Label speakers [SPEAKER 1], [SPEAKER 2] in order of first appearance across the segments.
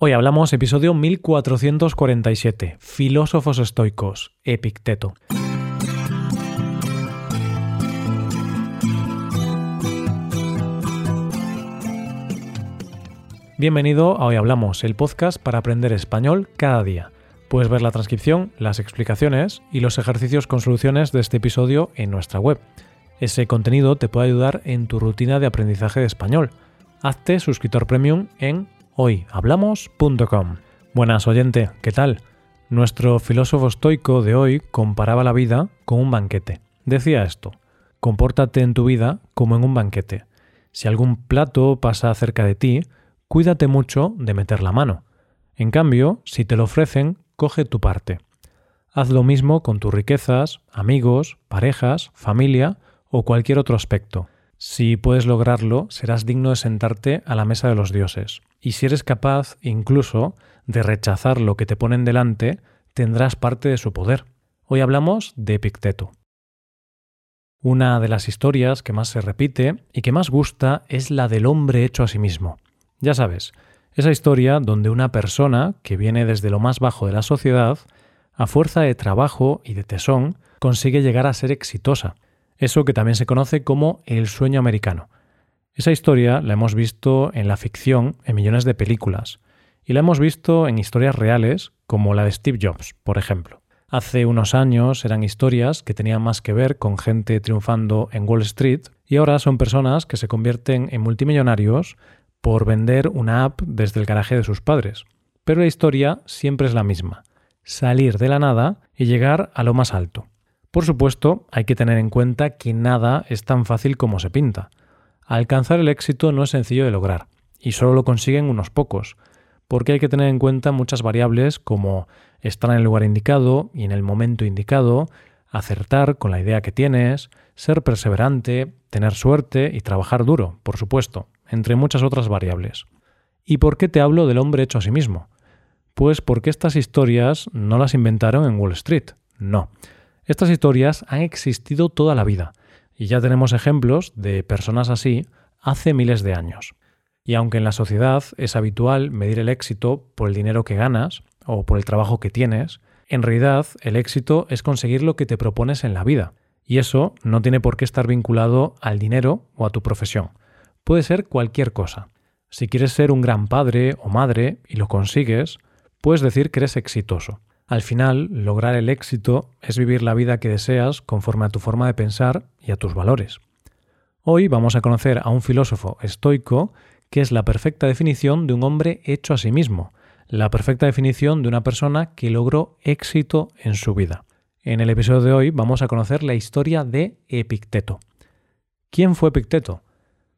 [SPEAKER 1] Hoy hablamos episodio 1447, Filósofos estoicos, Epicteto. Bienvenido a Hoy Hablamos, el podcast para aprender español cada día. Puedes ver la transcripción, las explicaciones y los ejercicios con soluciones de este episodio en nuestra web. Ese contenido te puede ayudar en tu rutina de aprendizaje de español. Hazte suscriptor premium en hoyhablamos.com. Buenas oyente, ¿qué tal? Nuestro filósofo estoico de hoy comparaba la vida con un banquete. Decía esto, compórtate en tu vida como en un banquete. Si algún plato pasa cerca de ti, cuídate mucho de meter la mano. En cambio, si te lo ofrecen, coge tu parte. Haz lo mismo con tus riquezas, amigos, parejas, familia o cualquier otro aspecto. Si puedes lograrlo, serás digno de sentarte a la mesa de los dioses. Y si eres capaz, incluso, de rechazar lo que te ponen delante, tendrás parte de su poder. Hoy hablamos de Epicteto. Una de las historias que más se repite y que más gusta es la del hombre hecho a sí mismo. Ya sabes, esa historia donde una persona que viene desde lo más bajo de la sociedad, a fuerza de trabajo y de tesón, consigue llegar a ser exitosa eso que también se conoce como el sueño americano. Esa historia la hemos visto en la ficción en millones de películas, y la hemos visto en historias reales como la de Steve Jobs, por ejemplo. Hace unos años eran historias que tenían más que ver con gente triunfando en Wall Street y ahora son personas que se convierten en multimillonarios por vender una app desde el garaje de sus padres. Pero la historia siempre es la misma, salir de la nada y llegar a lo más alto. Por supuesto, hay que tener en cuenta que nada es tan fácil como se pinta. Alcanzar el éxito no es sencillo de lograr, y solo lo consiguen unos pocos, porque hay que tener en cuenta muchas variables como estar en el lugar indicado y en el momento indicado, acertar con la idea que tienes, ser perseverante, tener suerte y trabajar duro, por supuesto, entre muchas otras variables. ¿Y por qué te hablo del hombre hecho a sí mismo? Pues porque estas historias no las inventaron en Wall Street, no. Estas historias han existido toda la vida y ya tenemos ejemplos de personas así hace miles de años. Y aunque en la sociedad es habitual medir el éxito por el dinero que ganas o por el trabajo que tienes, en realidad el éxito es conseguir lo que te propones en la vida. Y eso no tiene por qué estar vinculado al dinero o a tu profesión. Puede ser cualquier cosa. Si quieres ser un gran padre o madre y lo consigues, puedes decir que eres exitoso. Al final, lograr el éxito es vivir la vida que deseas conforme a tu forma de pensar y a tus valores. Hoy vamos a conocer a un filósofo estoico que es la perfecta definición de un hombre hecho a sí mismo, la perfecta definición de una persona que logró éxito en su vida. En el episodio de hoy vamos a conocer la historia de Epicteto. ¿Quién fue Epicteto?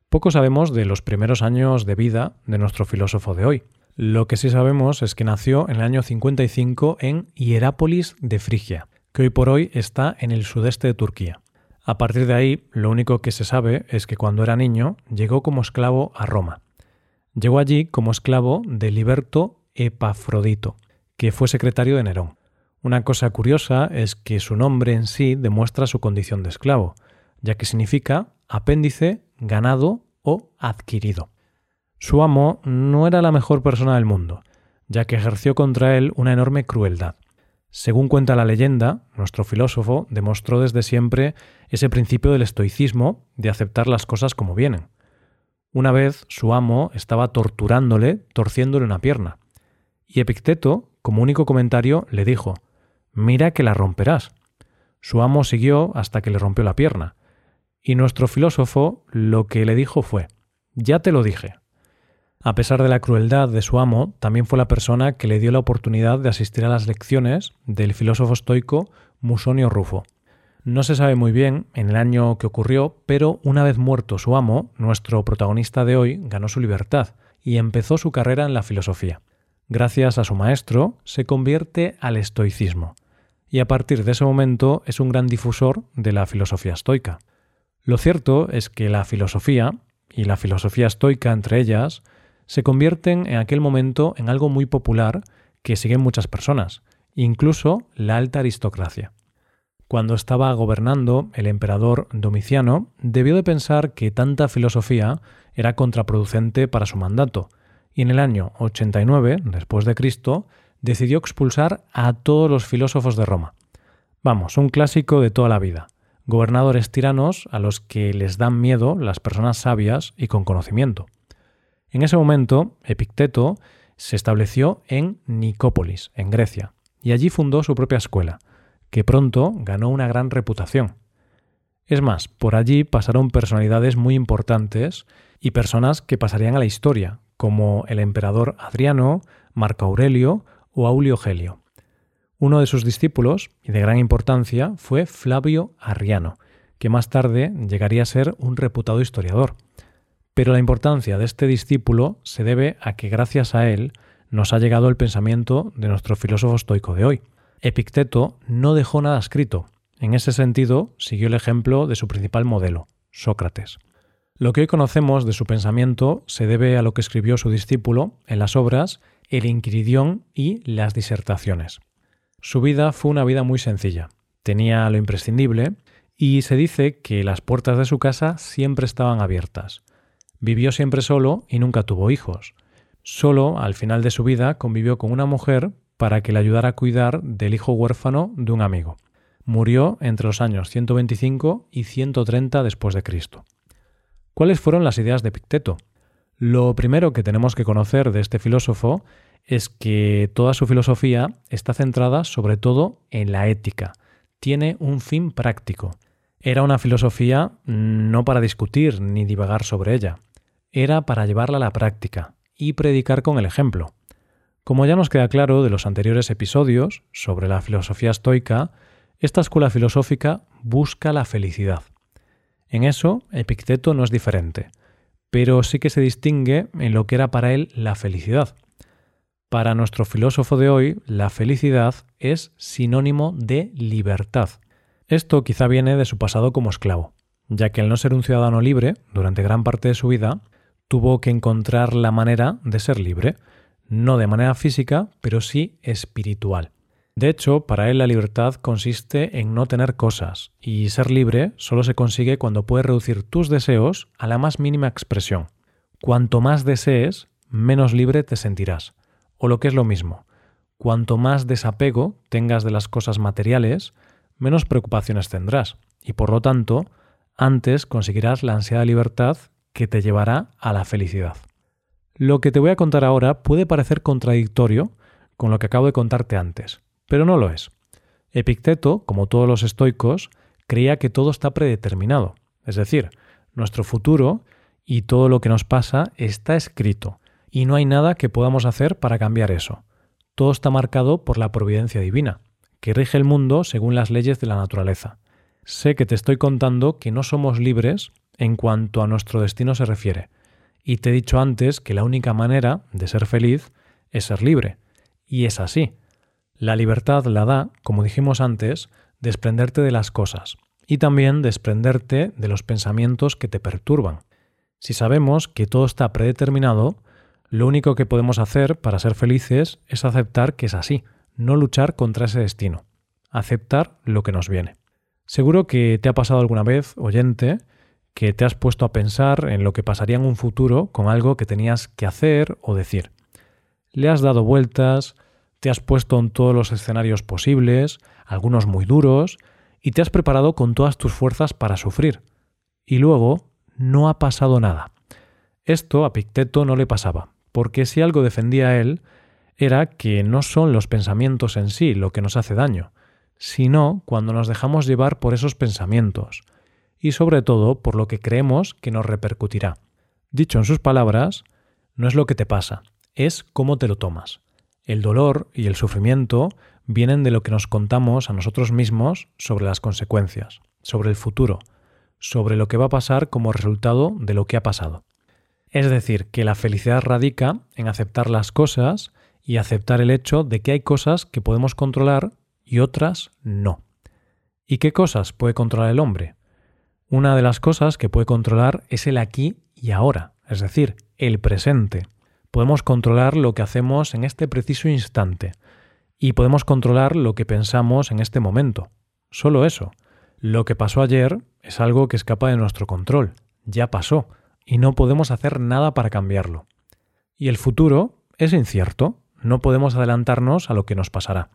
[SPEAKER 1] Poco sabemos de los primeros años de vida de nuestro filósofo de hoy. Lo que sí sabemos es que nació en el año 55 en Hierápolis de Frigia, que hoy por hoy está en el sudeste de Turquía. A partir de ahí, lo único que se sabe es que cuando era niño llegó como esclavo a Roma. Llegó allí como esclavo de Liberto Epafrodito, que fue secretario de Nerón. Una cosa curiosa es que su nombre en sí demuestra su condición de esclavo, ya que significa apéndice, ganado o adquirido. Su amo no era la mejor persona del mundo, ya que ejerció contra él una enorme crueldad. Según cuenta la leyenda, nuestro filósofo demostró desde siempre ese principio del estoicismo de aceptar las cosas como vienen. Una vez su amo estaba torturándole, torciéndole una pierna, y Epicteto, como único comentario, le dijo Mira que la romperás. Su amo siguió hasta que le rompió la pierna, y nuestro filósofo lo que le dijo fue Ya te lo dije, a pesar de la crueldad de su amo, también fue la persona que le dio la oportunidad de asistir a las lecciones del filósofo estoico Musonio Rufo. No se sabe muy bien en el año que ocurrió, pero una vez muerto su amo, nuestro protagonista de hoy ganó su libertad y empezó su carrera en la filosofía. Gracias a su maestro, se convierte al estoicismo, y a partir de ese momento es un gran difusor de la filosofía estoica. Lo cierto es que la filosofía, y la filosofía estoica entre ellas, se convierten en aquel momento en algo muy popular que siguen muchas personas, incluso la alta aristocracia. Cuando estaba gobernando el emperador Domiciano, debió de pensar que tanta filosofía era contraproducente para su mandato, y en el año 89 después de Cristo decidió expulsar a todos los filósofos de Roma. Vamos, un clásico de toda la vida. Gobernadores tiranos a los que les dan miedo las personas sabias y con conocimiento. En ese momento, Epicteto se estableció en Nicópolis, en Grecia, y allí fundó su propia escuela, que pronto ganó una gran reputación. Es más, por allí pasaron personalidades muy importantes y personas que pasarían a la historia, como el emperador Adriano, Marco Aurelio o Aulio Gelio. Uno de sus discípulos, y de gran importancia, fue Flavio Arriano, que más tarde llegaría a ser un reputado historiador. Pero la importancia de este discípulo se debe a que gracias a él nos ha llegado el pensamiento de nuestro filósofo estoico de hoy. Epicteto no dejó nada escrito. En ese sentido, siguió el ejemplo de su principal modelo, Sócrates. Lo que hoy conocemos de su pensamiento se debe a lo que escribió su discípulo en las obras El Inquiridión y las disertaciones. Su vida fue una vida muy sencilla. Tenía lo imprescindible y se dice que las puertas de su casa siempre estaban abiertas. Vivió siempre solo y nunca tuvo hijos. Solo al final de su vida convivió con una mujer para que le ayudara a cuidar del hijo huérfano de un amigo. Murió entre los años 125 y 130 después de Cristo. ¿Cuáles fueron las ideas de Epicteto? Lo primero que tenemos que conocer de este filósofo es que toda su filosofía está centrada sobre todo en la ética. Tiene un fin práctico. Era una filosofía no para discutir ni divagar sobre ella. Era para llevarla a la práctica y predicar con el ejemplo. Como ya nos queda claro de los anteriores episodios sobre la filosofía estoica, esta escuela filosófica busca la felicidad. En eso, Epicteto no es diferente, pero sí que se distingue en lo que era para él la felicidad. Para nuestro filósofo de hoy, la felicidad es sinónimo de libertad. Esto quizá viene de su pasado como esclavo, ya que al no ser un ciudadano libre, durante gran parte de su vida, tuvo que encontrar la manera de ser libre, no de manera física, pero sí espiritual. De hecho, para él la libertad consiste en no tener cosas, y ser libre solo se consigue cuando puedes reducir tus deseos a la más mínima expresión. Cuanto más desees, menos libre te sentirás. O lo que es lo mismo, cuanto más desapego tengas de las cosas materiales, menos preocupaciones tendrás, y por lo tanto, antes conseguirás la ansiada libertad que te llevará a la felicidad. Lo que te voy a contar ahora puede parecer contradictorio con lo que acabo de contarte antes, pero no lo es. Epicteto, como todos los estoicos, creía que todo está predeterminado, es decir, nuestro futuro y todo lo que nos pasa está escrito, y no hay nada que podamos hacer para cambiar eso. Todo está marcado por la providencia divina, que rige el mundo según las leyes de la naturaleza. Sé que te estoy contando que no somos libres en cuanto a nuestro destino se refiere, y te he dicho antes que la única manera de ser feliz es ser libre, y es así. La libertad la da, como dijimos antes, desprenderte de las cosas, y también desprenderte de los pensamientos que te perturban. Si sabemos que todo está predeterminado, lo único que podemos hacer para ser felices es aceptar que es así, no luchar contra ese destino, aceptar lo que nos viene. Seguro que te ha pasado alguna vez, oyente, que te has puesto a pensar en lo que pasaría en un futuro con algo que tenías que hacer o decir. Le has dado vueltas, te has puesto en todos los escenarios posibles, algunos muy duros, y te has preparado con todas tus fuerzas para sufrir. Y luego no ha pasado nada. Esto a Picteto no le pasaba porque si algo defendía a él, era que no son los pensamientos en sí lo que nos hace daño, sino cuando nos dejamos llevar por esos pensamientos, y sobre todo por lo que creemos que nos repercutirá. Dicho en sus palabras, no es lo que te pasa, es cómo te lo tomas. El dolor y el sufrimiento vienen de lo que nos contamos a nosotros mismos sobre las consecuencias, sobre el futuro, sobre lo que va a pasar como resultado de lo que ha pasado. Es decir, que la felicidad radica en aceptar las cosas y aceptar el hecho de que hay cosas que podemos controlar y otras no. ¿Y qué cosas puede controlar el hombre? Una de las cosas que puede controlar es el aquí y ahora, es decir, el presente. Podemos controlar lo que hacemos en este preciso instante y podemos controlar lo que pensamos en este momento. Solo eso. Lo que pasó ayer es algo que escapa de nuestro control. Ya pasó y no podemos hacer nada para cambiarlo. Y el futuro es incierto, no podemos adelantarnos a lo que nos pasará.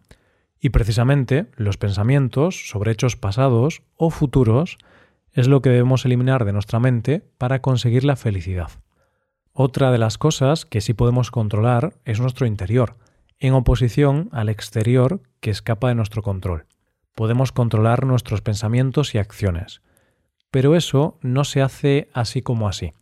[SPEAKER 1] Y precisamente los pensamientos sobre hechos pasados o futuros es lo que debemos eliminar de nuestra mente para conseguir la felicidad. Otra de las cosas que sí podemos controlar es nuestro interior, en oposición al exterior que escapa de nuestro control. Podemos controlar nuestros pensamientos y acciones, pero eso no se hace así como así.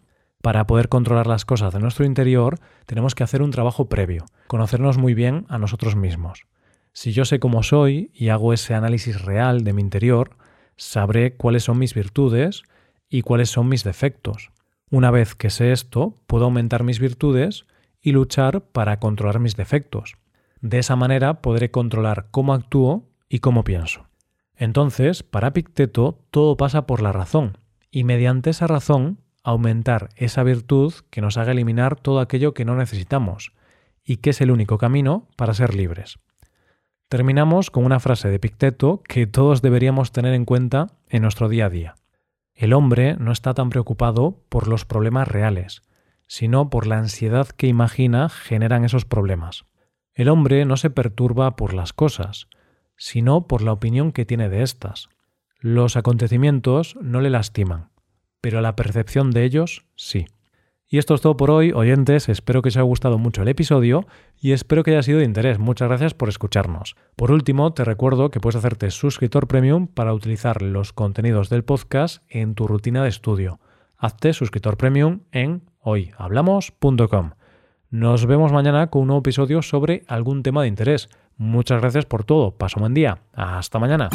[SPEAKER 1] Para poder controlar las cosas de nuestro interior tenemos que hacer un trabajo previo, conocernos muy bien a nosotros mismos. Si yo sé cómo soy y hago ese análisis real de mi interior, sabré cuáles son mis virtudes y cuáles son mis defectos. Una vez que sé esto, puedo aumentar mis virtudes y luchar para controlar mis defectos. De esa manera podré controlar cómo actúo y cómo pienso. Entonces, para Picteto, todo pasa por la razón, y mediante esa razón aumentar esa virtud que nos haga eliminar todo aquello que no necesitamos, y que es el único camino para ser libres. Terminamos con una frase de Picteto que todos deberíamos tener en cuenta en nuestro día a día. El hombre no está tan preocupado por los problemas reales, sino por la ansiedad que imagina generan esos problemas. El hombre no se perturba por las cosas, sino por la opinión que tiene de éstas. Los acontecimientos no le lastiman, pero la percepción de ellos sí. Y esto es todo por hoy, oyentes, espero que os haya gustado mucho el episodio y espero que haya sido de interés. Muchas gracias por escucharnos. Por último, te recuerdo que puedes hacerte suscriptor premium para utilizar los contenidos del podcast en tu rutina de estudio. Hazte suscriptor premium en hoyhablamos.com. Nos vemos mañana con un nuevo episodio sobre algún tema de interés. Muchas gracias por todo. Paso buen día. Hasta mañana.